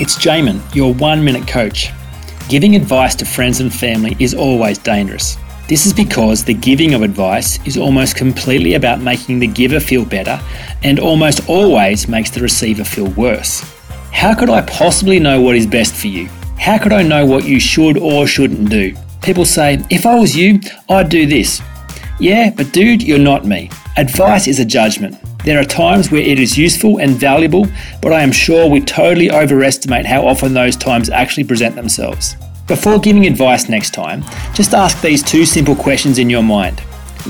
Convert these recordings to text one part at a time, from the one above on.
It's Jamin, your one minute coach. Giving advice to friends and family is always dangerous. This is because the giving of advice is almost completely about making the giver feel better and almost always makes the receiver feel worse. How could I possibly know what is best for you? How could I know what you should or shouldn't do? People say, if I was you, I'd do this. Yeah, but dude, you're not me. Advice is a judgment. There are times where it is useful and valuable, but I am sure we totally overestimate how often those times actually present themselves. Before giving advice next time, just ask these two simple questions in your mind.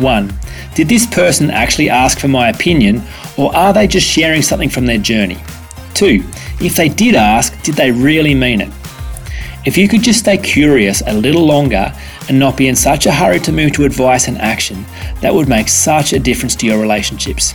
1. Did this person actually ask for my opinion, or are they just sharing something from their journey? 2. If they did ask, did they really mean it? If you could just stay curious a little longer and not be in such a hurry to move to advice and action, that would make such a difference to your relationships.